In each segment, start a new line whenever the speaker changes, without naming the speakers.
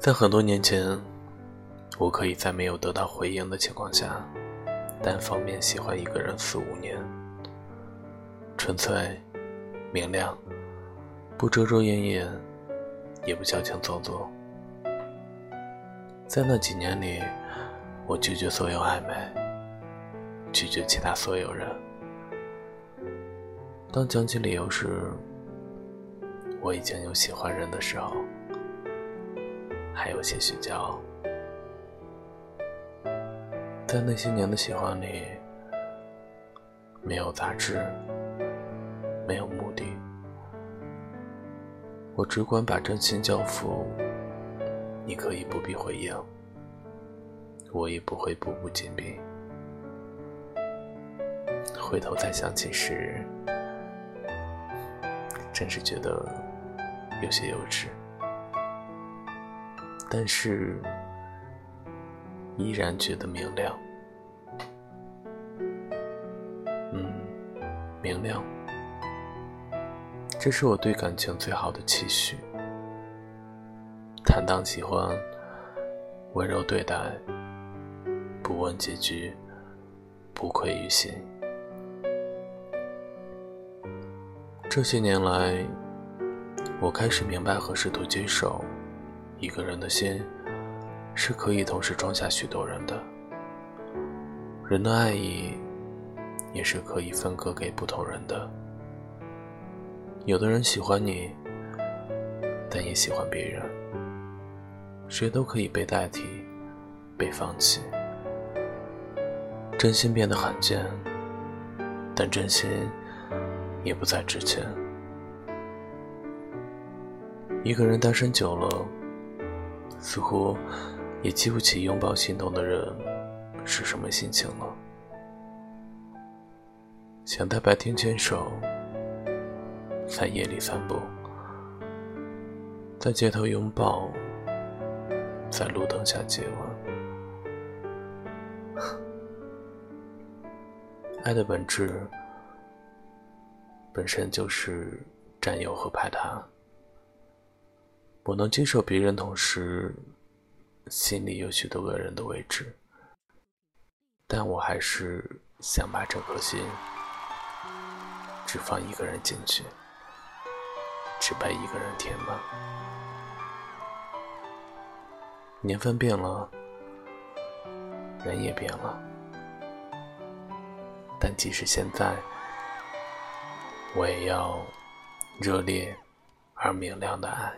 在很多年前，我可以在没有得到回应的情况下，单方面喜欢一个人四五年，纯粹、明亮，不遮遮掩掩，也不矫情做作。在那几年里，我拒绝所有暧昧，拒绝其他所有人。当讲起理由时，我已经有喜欢人的时候，还有些许骄傲。在那些年的喜欢里，没有杂质，没有目的，我只管把真心交付。你可以不必回应，我也不会步步紧逼。回头再想起时，真是觉得有些幼稚，但是依然觉得明亮。嗯，明亮，这是我对感情最好的期许。坦荡喜欢，温柔对待，不问结局，不愧于心。这些年来，我开始明白和试图接受，一个人的心是可以同时装下许多人的，人的爱意也是可以分割给不同人的。有的人喜欢你，但也喜欢别人。谁都可以被代替，被放弃。真心变得罕见，但真心也不再值钱。一个人单身久了，似乎也记不起拥抱心动的人是什么心情了。想在白天牵手，在夜里散步，在街头拥抱。在路灯下接吻，爱的本质本身就是占有和排他。我能接受别人，同时心里有许多个人的位置，但我还是想把这颗心只放一个人进去，只被一个人填满。年份变了，人也变了，但即使现在，我也要热烈而明亮的爱。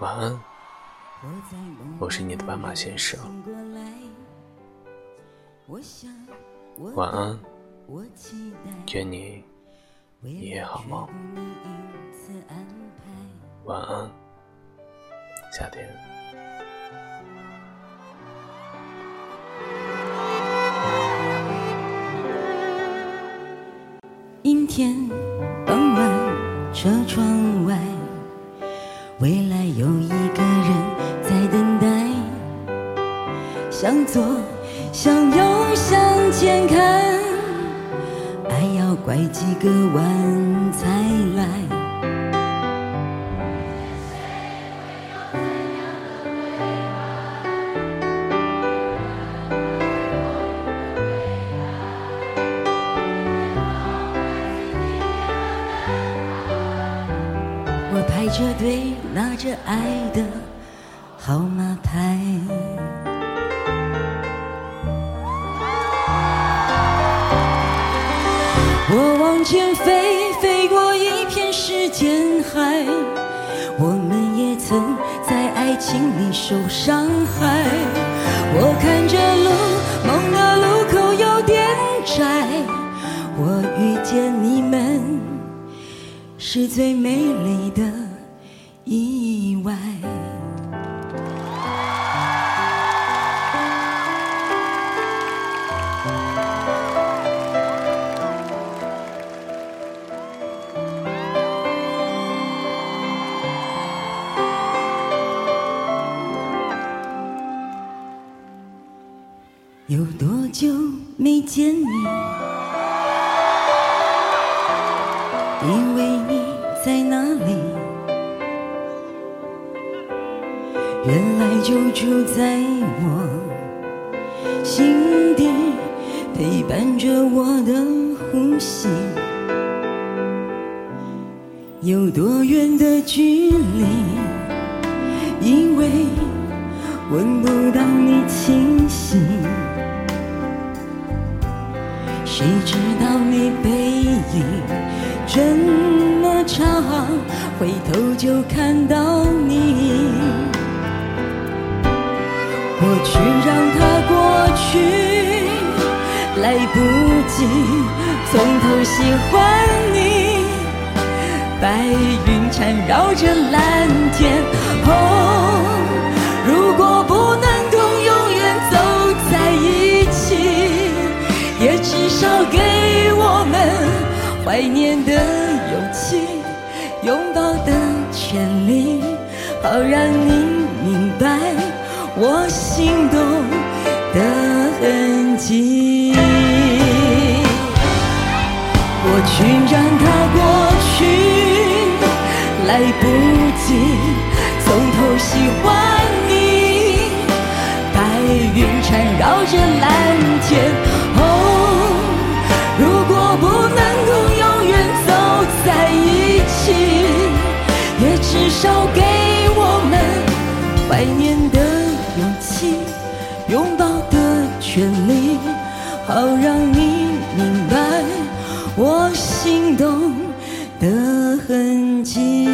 晚安，我是你的斑马先生。晚安，愿你一夜好梦。晚安。夏天，
阴天，车窗外，未来有一个人在等待。向左，向右，向前看，爱要拐几个弯才来。着队，拿着爱的号码牌。我往前飞，飞过一片时间海。我们也曾在爱情里受伤害。我看着路，梦的路口有点窄。我遇见你们，是最美丽的。有多久没见你？以为你在哪里？原来就住在我心底，陪伴着我的呼吸。有多远的距离？以为闻不到你气息，谁知道你背影这么长，回头就看到你。过去让它过去，来不及从头喜欢你。怀念的勇气，拥抱的权利，好让你明白我心动的痕迹。过去让它过去。来不及从头喜欢心动的痕迹。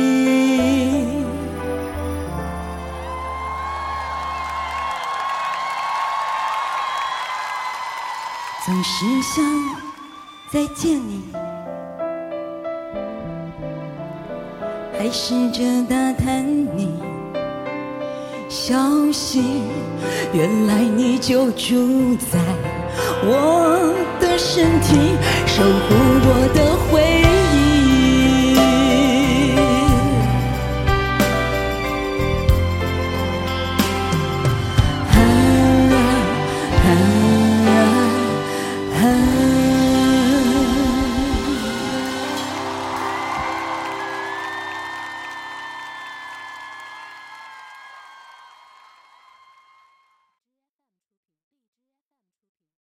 总是想再见你，还试着打探你消息。原来你就住在我的身体，守护。